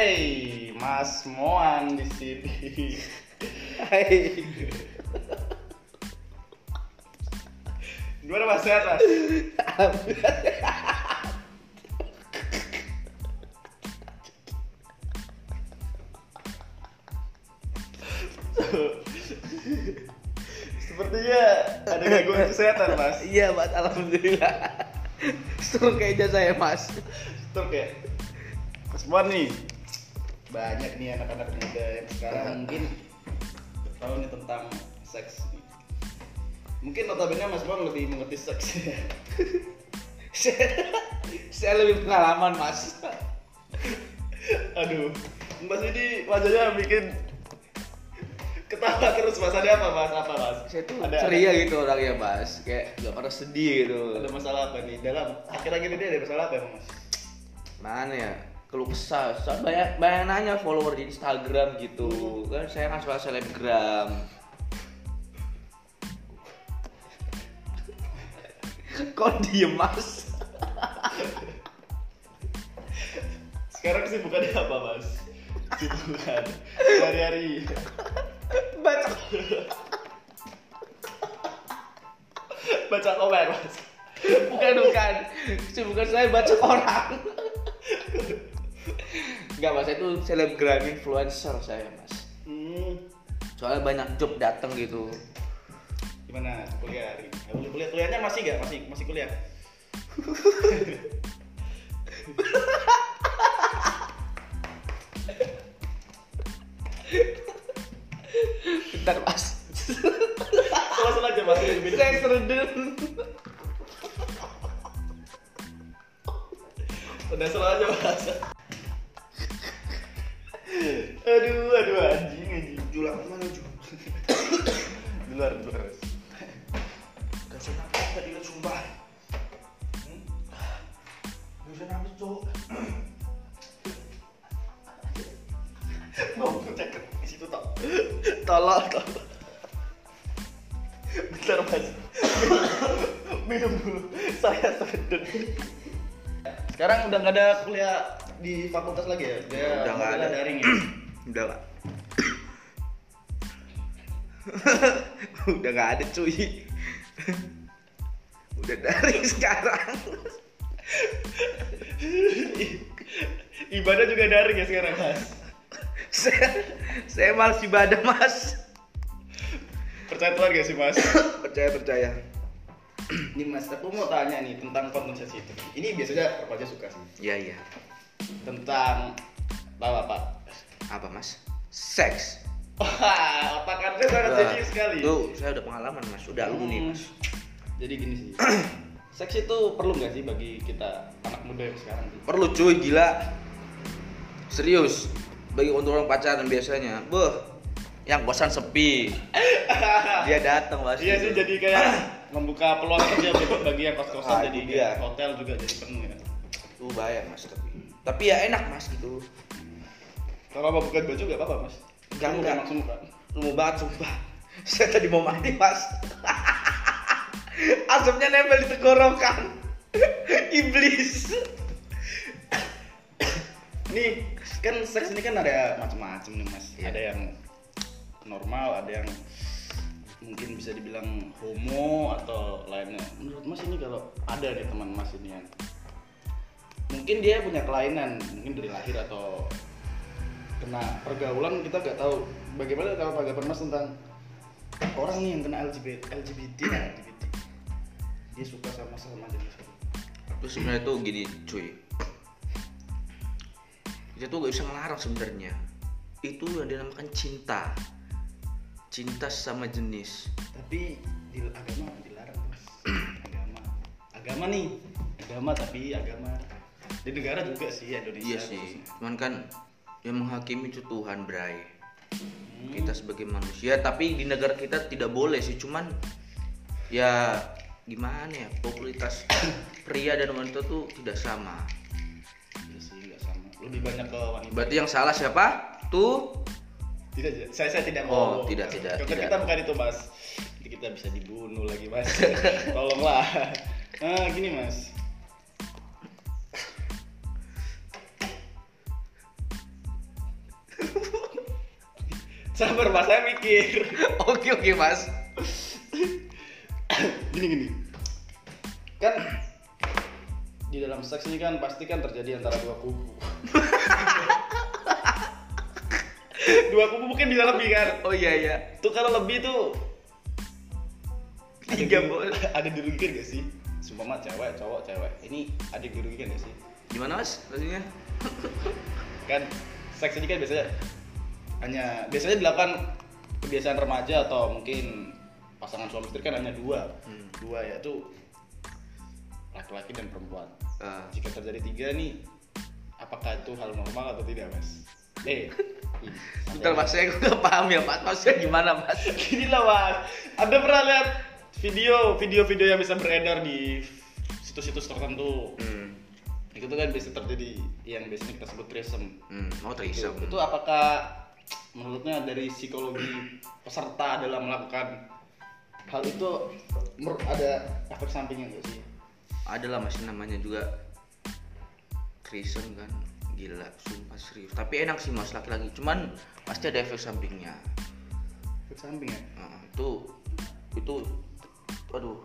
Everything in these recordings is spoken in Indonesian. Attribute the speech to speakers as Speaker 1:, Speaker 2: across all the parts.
Speaker 1: Hey, Mas Moan di sini.
Speaker 2: Hai.
Speaker 1: Gimana Mas sehat Mas? Sepertinya ada gangguan kesehatan Mas.
Speaker 2: Iya, Mas. Alhamdulillah. Suruh kayaknya saya, Mas.
Speaker 1: Betul kayak Mas Moan nih banyak nih anak-anak muda yang sekarang mungkin tahu nih tentang seks. Mungkin notabene Mas Moan lebih mengerti seks.
Speaker 2: saya, saya lebih pengalaman, Mas.
Speaker 1: Aduh, Mas ini wajahnya bikin ketawa terus Mas ada apa Mas? Apa Mas?
Speaker 2: Saya tuh
Speaker 1: ada,
Speaker 2: ceria gitu orangnya, Mas. Kayak gak pernah sedih gitu.
Speaker 1: Ada, ada masalah apa nih? Dalam akhir-akhir ini ada masalah apa Mas?
Speaker 2: Mana ya? Keluh kesah. Banyak banyak nanya follower di Instagram gitu. Kan saya kan soal selebgram. Kok diem, Mas?
Speaker 1: Sekarang kesibukannya apa Mas? Kesibukan sehari-hari.
Speaker 2: Baca
Speaker 1: Baca komen Mas.
Speaker 2: bukan bukan bukan saya baca orang Enggak mas, itu selebgram influencer saya mas
Speaker 1: Hmm,
Speaker 2: Soalnya banyak job datang gitu
Speaker 1: gimana kuliah hari? ini? Kuliah kuliahnya masih gak? Masih masih kuliah?
Speaker 2: Bentar mas
Speaker 1: Salah-salah aja Mas.
Speaker 2: Saya serdem
Speaker 1: Udah salah aja Mas. Aduh, aduh anjing anjing.
Speaker 2: Julak mana Jul?
Speaker 1: Di luar, di luar. Mas.
Speaker 2: Gak usah nafas tadi kan sumpah Gak usah nafas cowok
Speaker 1: Mau cek di situ tak? Tolong, tolong. Bentar mas. Minum dulu. Saya sedang. Sekarang udah nggak ada kuliah di fakultas lagi ya? Dia
Speaker 2: Udah nggak ada.
Speaker 1: daring ya.
Speaker 2: Udah lah Udah gak ada cuy Udah daring sekarang
Speaker 1: Ibadah juga daring ya sekarang mas.
Speaker 2: saya, saya malas ibadah mas
Speaker 1: Percaya Tuhan gak sih mas?
Speaker 2: Percaya percaya
Speaker 1: Ini mas, aku mau tanya nih tentang kondensasi itu. Ini biasanya remaja suka sih.
Speaker 2: Iya iya
Speaker 1: Tentang apa?
Speaker 2: Apa mas? Seks
Speaker 1: Wah, otak anda sangat jenius sekali.
Speaker 2: Tuh saya udah pengalaman mas Udah alumni
Speaker 1: Hmm.
Speaker 2: mas
Speaker 1: Jadi gini sih. Seks itu perlu nggak sih bagi kita anak muda yang sekarang?
Speaker 2: Perlu cuy gila Serius Bagi untuk orang pacaran biasanya Beuh Yang kosan sepi Dia datang mas
Speaker 1: Iya sih, jadi kayak membuka peluang kerja bagi- bagi yang kos-kosan
Speaker 2: Ah,
Speaker 1: jadi
Speaker 2: dia.
Speaker 1: hotel juga jadi penuh ya.
Speaker 2: Tuh bayar mas tapi Tapi ya enak mas gitu
Speaker 1: Kalau mau buka baju nggak apa-apa mas. Sumur
Speaker 2: enggak.
Speaker 1: langsung kan.
Speaker 2: Lumpuh banget sumpah Saya tadi mau mati mas Asapnya nempel di tenggorokan Iblis
Speaker 1: Nih kan seks ini kan ada macam-macam nih mas.
Speaker 2: Iya.
Speaker 1: Ada yang normal, ada yang mungkin bisa dibilang homo atau lainnya. Menurut mas ini kalau ada nih teman mas ini yang mungkin dia punya kelainan, mungkin dari lahir atau kena pergaulan kita nggak tahu. Bagaimana kalau tanggapan mas tentang orang nih yang kena LGBT, LGBT, LGBT. Dia suka sama sama jenis itu.
Speaker 2: Sebenarnya tuh gini cuy. Kita tuh gak bisa ngelarang sebenarnya. Itu yang dinamakan cinta. Cinta sama jenis.
Speaker 1: Tapi di agama dilarang mas. Agama. Agama nih. Agama tapi agama. Di negara juga sih Indonesia
Speaker 2: Iya sih. Cuman kan yang menghakimi itu Tuhan Bray.
Speaker 1: Hmm.
Speaker 2: Kita sebagai manusia Tapi di negara kita tidak boleh sih. Cuman Ya gimana ya Popularitas pria dan wanita tuh tidak sama.
Speaker 1: Iya sih nggak sama. Lebih banyak ke wanita.
Speaker 2: Berarti yang salah siapa? Tuh
Speaker 1: tidak saya saya tidak
Speaker 2: Oh,
Speaker 1: mau.
Speaker 2: tidak, tidak,
Speaker 1: Karena
Speaker 2: tidak.
Speaker 1: kita bukan itu mas. Nanti kita bisa dibunuh lagi mas. Tolonglah. Nah gini mas Sabar mas, saya mikir.
Speaker 2: Oke oke mas.
Speaker 1: gini gini. Kan di dalam seks ini kan pasti kan terjadi antara dua kubu. dua kubu mungkin bisa lebih kan.
Speaker 2: Oh iya iya.
Speaker 1: Tuh kalau lebih tuh
Speaker 2: Tiga,
Speaker 1: ada, ada dirugikan gak sih? Sumpah mah cewek, cowok, cewek. Ini ada dirugikan gak sih?
Speaker 2: Gimana mas? Maksudnya?
Speaker 1: Kan seks ini kan biasanya hanya biasanya dilakukan kebiasaan remaja atau mungkin pasangan suami istri kan hanya dua,
Speaker 2: Hmm.
Speaker 1: dua yaitu laki-laki dan perempuan.
Speaker 2: Ah.
Speaker 1: Jika terjadi tiga nih, apakah itu hal normal atau tidak, mas? Eh,
Speaker 2: Bentar mas, saya nggak paham ya mas. Maksudnya gimana mas?
Speaker 1: Gini lah mas, Anda pernah lihat video video-video yang bisa beredar di situs-situs tertentu?
Speaker 2: Hmm.
Speaker 1: Itu kan bisa terjadi yang biasanya kita sebut threesome.
Speaker 2: Hmm. Mau
Speaker 1: Itu,
Speaker 2: threesome.
Speaker 1: itu apakah menurutnya dari psikologi peserta dalam melakukan hal itu mer- ada efek sampingnya nggak sih?
Speaker 2: Ada lah mas namanya juga threesome kan. Gila, sumpah serius. Tapi enak sih mas laki-laki. Cuman pasti ada efek sampingnya.
Speaker 1: Efek samping ya?
Speaker 2: Nah, itu itu aduh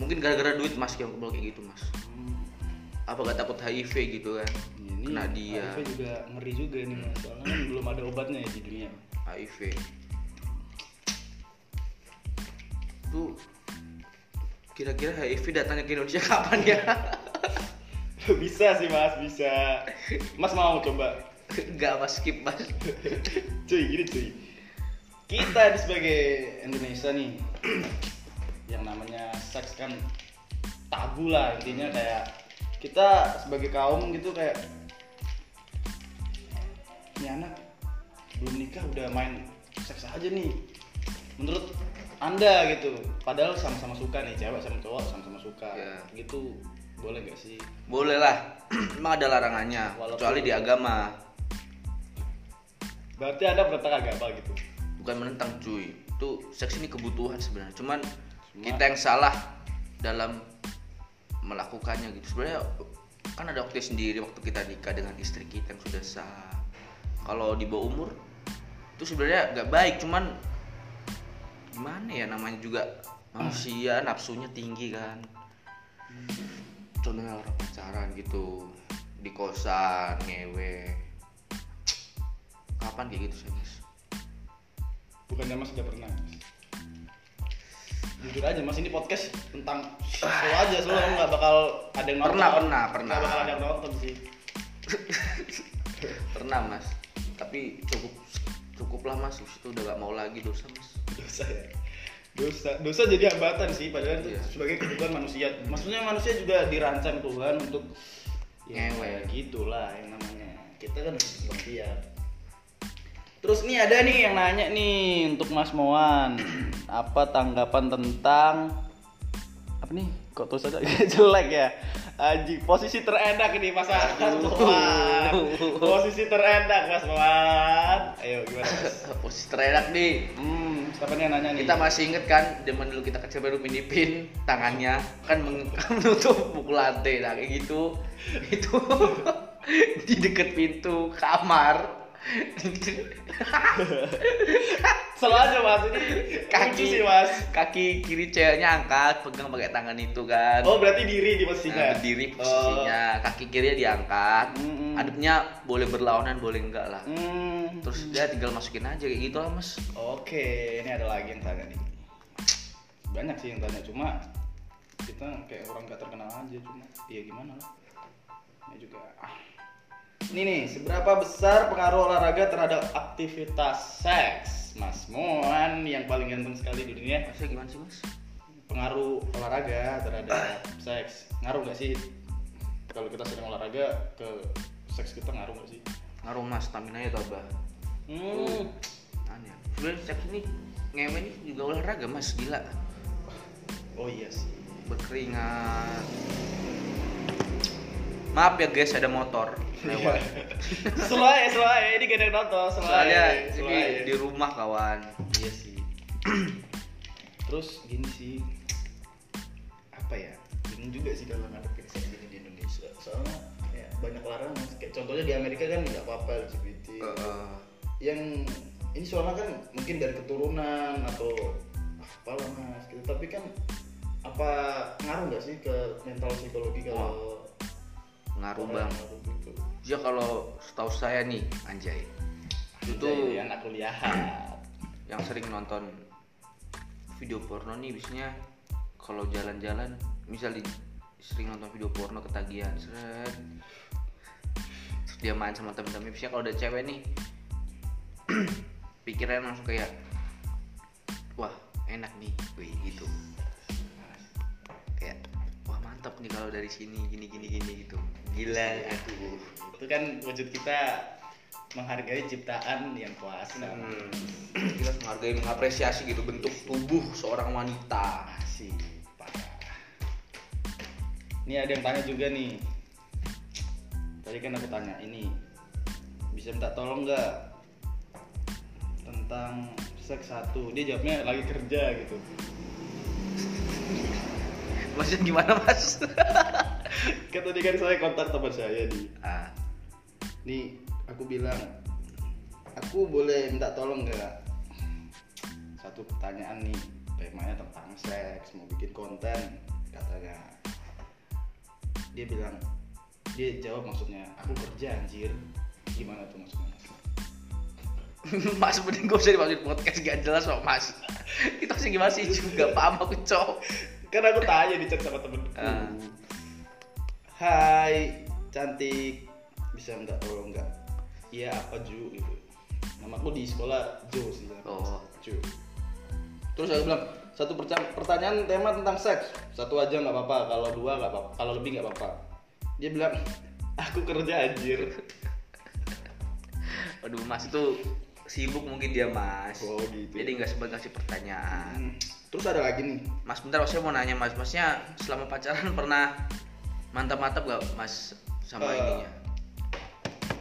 Speaker 2: mungkin gara-gara duit mas yang kebal kayak gitu mas
Speaker 1: Hmm.
Speaker 2: Apa gak takut HIV gitu kan?
Speaker 1: Ini
Speaker 2: kena dia.
Speaker 1: HIV juga ngeri juga nih mas, soalnya kan belum ada obatnya ya di dunia.
Speaker 2: HIV. Tuh kira-kira HIV datangnya ke Indonesia kapan ya?
Speaker 1: Bisa sih mas, bisa. Mas mau coba?
Speaker 2: Gak mas. Skip mas.
Speaker 1: Cuy gini cuy. Kita sebagai Indonesia nih yang namanya seks kan tabu lah intinya kayak kita sebagai kaum gitu kayak ini anak belum nikah udah main seks aja nih. Menurut anda gitu padahal sama-sama suka nih cewek sama cowok sama-sama suka.
Speaker 2: Ya.
Speaker 1: gitu boleh nggak sih?
Speaker 2: Boleh lah. Emang ada larangannya
Speaker 1: Walaupun-
Speaker 2: kecuali di agama.
Speaker 1: Berarti anda bertengah agama gitu?
Speaker 2: Bukan menentang cuy. Itu seks ini kebutuhan sebenarnya. Cuman
Speaker 1: Cuma-
Speaker 2: kita yang salah dalam melakukannya gitu. Sebenarnya kan ada waktu sendiri waktu kita nikah dengan istri kita yang sudah sah. Kalau di bawah umur itu sebenarnya nggak baik cuman gimana ya namanya juga manusia nafsunya tinggi kan. Contohnya orang pacaran gitu di kosan ngewe. Kapan kayak gitu sih mas?
Speaker 1: Bukannya mas sudah pernah? mas? Jujur aja mas ini podcast tentang slow aja. Slow nggak bakal ada yang nonton.
Speaker 2: Pernah, pernah, pernah.
Speaker 1: Nggak bakal ada yang nonton sih.
Speaker 2: Pernah mas. Tapi cukup cukup lah mas itu udah gak mau lagi dosa mas.
Speaker 1: Dosa ya? Dosa, dosa jadi hambatan sih. Padahal itu
Speaker 2: Iya.
Speaker 1: sebagai kebutuhan manusia. Maksudnya manusia juga dirancang Tuhan untuk Ya kayak gitulah yang namanya. Kita kan seperti ya Terus nih ada nih yang nanya nih untuk Mas Moan. Apa tanggapan tentang Apa nih? Kok tuh saja jelek ya? Anjing, posisi terenak ini Mas Moan. Posisi terenak Mas Moan. Ayo gimana Mas?
Speaker 2: posisi terenak nih.
Speaker 1: Hmm, siapa nih yang nanya nih?
Speaker 2: kita masih inget kan zaman dulu kita kecil baru pinipin tangannya. Kan menutup buku lantai nah kayak gitu. Itu di deket pintu kamar
Speaker 1: Selalu aja mas, ini
Speaker 2: kaki
Speaker 1: sih mas
Speaker 2: kaki kiri ceweknya angkat pegang pakai tangan itu kan
Speaker 1: Oh berarti diri di posisinya?
Speaker 2: Nah, berdiri posisinya kaki kirinya diangkat
Speaker 1: Mm-mm.
Speaker 2: adepnya boleh berlawanan boleh enggak lah
Speaker 1: Oh. Hmm.
Speaker 2: terus dia tinggal masukin aja kayak gitu lah mas
Speaker 1: Oke, ini ada lagi yang tanya nih Banyak sih yang tanya, cuma kita kayak orang gak terkenal aja cuma ya gimana lah Ini juga ah. Ini nih, seberapa besar pengaruh olahraga terhadap aktivitas seks? Mas Moan yang paling ganteng sekali di dunia.
Speaker 2: Maksudnya gimana sih mas?
Speaker 1: pengaruh olahraga terhadap seks. Ngaruh nggak sih? Kalau kita sering olahraga ke seks kita ngaruh nggak sih?
Speaker 2: Ngaruh mas, stamina nya tambah
Speaker 1: hmm.
Speaker 2: Aneh. Sebenernya seks ini ngewe ini juga olahraga mas, gila.
Speaker 1: Oh iya sih.
Speaker 2: Berkeringat Maaf ya guys, ada motor. Lewat
Speaker 1: selain selain ini gak ada nonton selain
Speaker 2: Soalnya ini di rumah kawan.
Speaker 1: Iya sih. Terus gini sih. Apa ya? Bingung juga sih kalau ngadepin seks ini di Indonesia. Soalnya ya banyak larangan kayak contohnya di Amerika kan nggak apa-apa LGBT
Speaker 2: Eh,
Speaker 1: yang ini soalnya kan mungkin dari keturunan atau apalah mas gitu. tapi kan apa ngaruh nggak sih ke mental psikologi kalau
Speaker 2: ngaruh
Speaker 1: orang
Speaker 2: bang.
Speaker 1: Yang gitu
Speaker 2: ya kalau setahu saya nih anjay. Itu
Speaker 1: Jadi anak kuliahan
Speaker 2: yang sering nonton video porno nih biasanya kalau jalan-jalan misal di- sering nonton video porno ketagihan seret. Terus dia main sama temen-temen biasanya kalau ada cewek nih pikirannya langsung kayak wah enak nih. Wih gitu. Kayak wah mantap nih kalau dari sini gini gini gini gitu gila.
Speaker 1: Aduh, itu kan wujud kita menghargai ciptaan yang kuasa.
Speaker 2: Hmm, kita menghargai mengapresiasi gitu bentuk tubuh seorang wanita.
Speaker 1: Parah. Ini ada yang tanya juga nih. Tadi kan aku tanya ini bisa minta tolong nggak tentang seks satu? Dia jawabnya lagi kerja gitu.
Speaker 2: Maksudnya gimana mas
Speaker 1: kan tadi kan saya kontak teman saya di
Speaker 2: ah,
Speaker 1: nih aku bilang aku boleh minta tolong nggak? Satu pertanyaan nih temanya tentang seks mau bikin konten katanya. Dia bilang dia jawab maksudnya aku kerja anjir. Gimana tuh maksudnya?
Speaker 2: Mas mending gak usah dimasukin podcast gak jelas kok mas. Itu sih gimana sih juga paham aku cowok
Speaker 1: kan aku tanya di chat sama temenku.
Speaker 2: Ah.
Speaker 1: Hai cantik. Bisa minta tolong nggak? Iya apa Ju? Gitu. Namaku di sekolah Jo sih
Speaker 2: Oh.
Speaker 1: Ju. Terus aku bilang satu pertanyaan tema tentang seks. Satu aja nggak apa-apa. Kalau dua nggak apa-apa kalau lebih nggak apa-apa. Dia bilang aku kerja anjir.
Speaker 2: Aduh mas itu sibuk mungkin dia mas.
Speaker 1: Oh, gitu.
Speaker 2: jadi nggak sempat kasih pertanyaan.
Speaker 1: Hmm. terus ada lagi nih.
Speaker 2: Mas bentar saya mau nanya mas. Masnya selama pacaran pernah mantap-mantap gak mas sama
Speaker 1: Eh,
Speaker 2: ininya?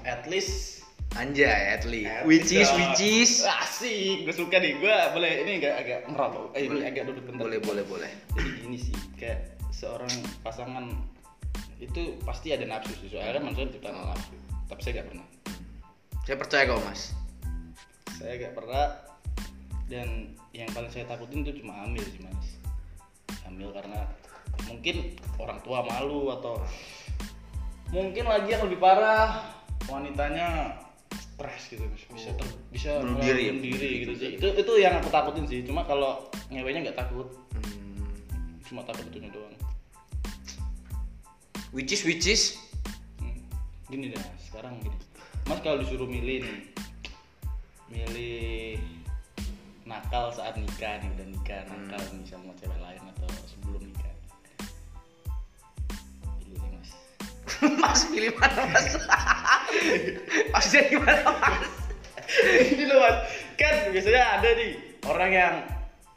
Speaker 1: at least.
Speaker 2: Anjay at least.
Speaker 1: At
Speaker 2: which is which is?
Speaker 1: Asik. Gue suka nih. Gue boleh ini agak agak ngerokok eh ini agak duduk bentar.
Speaker 2: Boleh boleh boleh.
Speaker 1: Jadi gini sih kayak seorang pasangan itu pasti ada nafsu sih. Soalnya kan manusia ciptaan nafsu. Tapi saya gak pernah.
Speaker 2: Saya percaya kok mas.
Speaker 1: Saya gak pernah. Dan yang paling saya takutin itu cuma hamil sih mas. Hamil karena mungkin orang tua malu atau mungkin lagi yang lebih parah wanitanya stres gitu bisa ter, bisa
Speaker 2: Bunuh
Speaker 1: melawan
Speaker 2: diri ya?
Speaker 1: diri gitu. sih itu itu yang aku takutin sih. Cuma kalau ngewenya nggak takut.
Speaker 2: Hmm,
Speaker 1: cuma takut itunya doang.
Speaker 2: Which is which is?
Speaker 1: Hmm, gini dah sekarang gini. Mas kalau disuruh milih nih milih nakal saat nikah nih udah nikah nakal nih sama cewek lain atau sebelum nikah mas
Speaker 2: pilih mana mas? Maksudnya gimana mas?
Speaker 1: Ini loh mas. Kan biasanya ada nih orang yang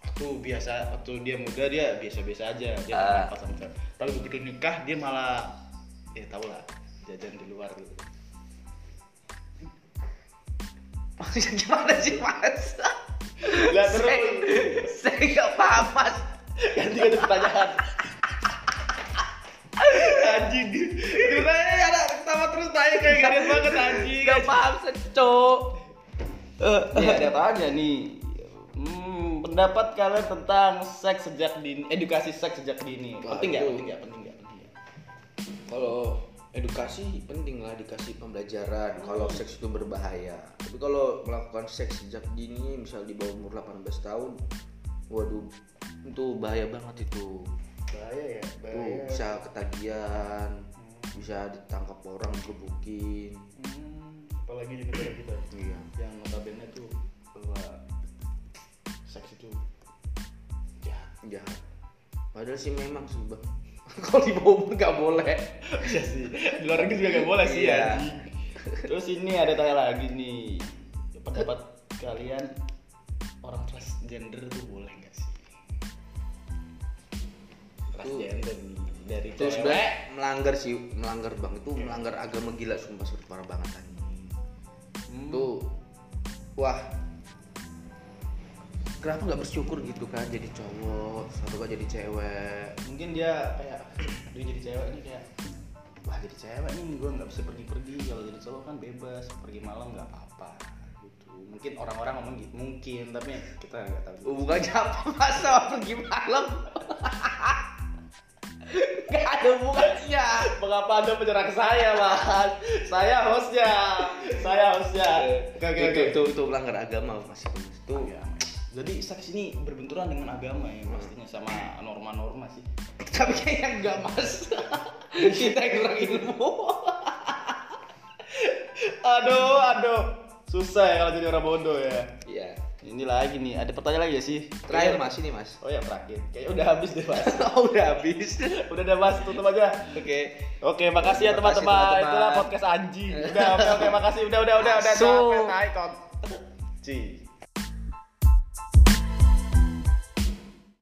Speaker 1: waktu biasa waktu dia muda dia biasa-biasa aja. Dia uh. sama cewek tapi begitu nikah dia malah ya tau lah jajan di luar gitu.
Speaker 2: Maksudnya gimana sih mas?
Speaker 1: Lah, terus.
Speaker 2: saya, saya nggak paham mas.
Speaker 1: Ganti ganti pertanyaan anjing. Ceritanya ada ketawa terus tanya kayak gak banget anjing.
Speaker 2: nggak paham secok
Speaker 1: ya ada tanya nih? Hmm, pendapat kalian tentang seks sejak dini edukasi seks sejak dini. Penting nggak? Penting nggak? Penting nggak? Penting
Speaker 2: kalau edukasi penting lah dikasih pembelajaran kalau seks itu berbahaya. Tapi kalau melakukan seks sejak dini misal di bawah umur 18 tahun waduh itu bahaya banget itu
Speaker 1: bahaya ya
Speaker 2: tuh bisa ketagihan bisa ditangkap orang digebukin.
Speaker 1: Hmm, apalagi di negara kita.
Speaker 2: Iya.
Speaker 1: Yang notabene tuh bahwa seks itu jahat.
Speaker 2: Jahat. Padahal sih memang sih bang kalau di bawah umur nggak boleh.
Speaker 1: Iya sih. Di luar negeri juga gak boleh sih anjing. Terus ini ada tanya lagi nih. Pendapat kalian orang transgender tuh boleh gak sih? Transgender nih dari
Speaker 2: itu
Speaker 1: cewek.
Speaker 2: sebenarnya melanggar sih melanggar bang. Itu melanggar agama gila sumpah sumpah parah banget anjing.
Speaker 1: Hmm.
Speaker 2: tuh wah. Kenapa nggak bersyukur gitu kan jadi cowok atau kan jadi cewek?
Speaker 1: Mungkin dia kayak dia jadi cewek nih kayak wah jadi cewek nih gue nggak bisa pergi-pergi. Kalau jadi cowok kan bebas pergi malam nggak apa-apa. Gitu. Mungkin orang-orang ngomong gitu mungkin tapi kita nggak tahu.
Speaker 2: Hubungannya apa masa pergi malam? Gak ada hubungannya.
Speaker 1: mengapa anda menyerang saya mas? Saya hostnya. Saya hostnya. Oke oke
Speaker 2: itu,
Speaker 1: oke.
Speaker 2: Itu, itu melanggar agama masih itu.
Speaker 1: Ya. jadi seks ini berbenturan dengan agama ya pastinya sama norma-norma sih.
Speaker 2: Tapi kayaknya enggak mas. Kita yang kurang ilmu.
Speaker 1: Aduh aduh. Susah ya kalau jadi orang bodoh ya.
Speaker 2: Iya
Speaker 1: ini lagi nih ada pertanyaan lagi ya sih
Speaker 2: terakhir mas ini mas
Speaker 1: oh ya terakhir kayaknya udah habis deh mas
Speaker 2: oh, udah habis
Speaker 1: udah deh mas tutup aja
Speaker 2: oke
Speaker 1: Oke, makasih ya
Speaker 2: teman-teman.
Speaker 1: Itulah podcast Anji. Udah, oke, oke, makasih. Udah, udah, udah, udah.
Speaker 2: Masuk.
Speaker 1: Capek, naik, kon. Ci.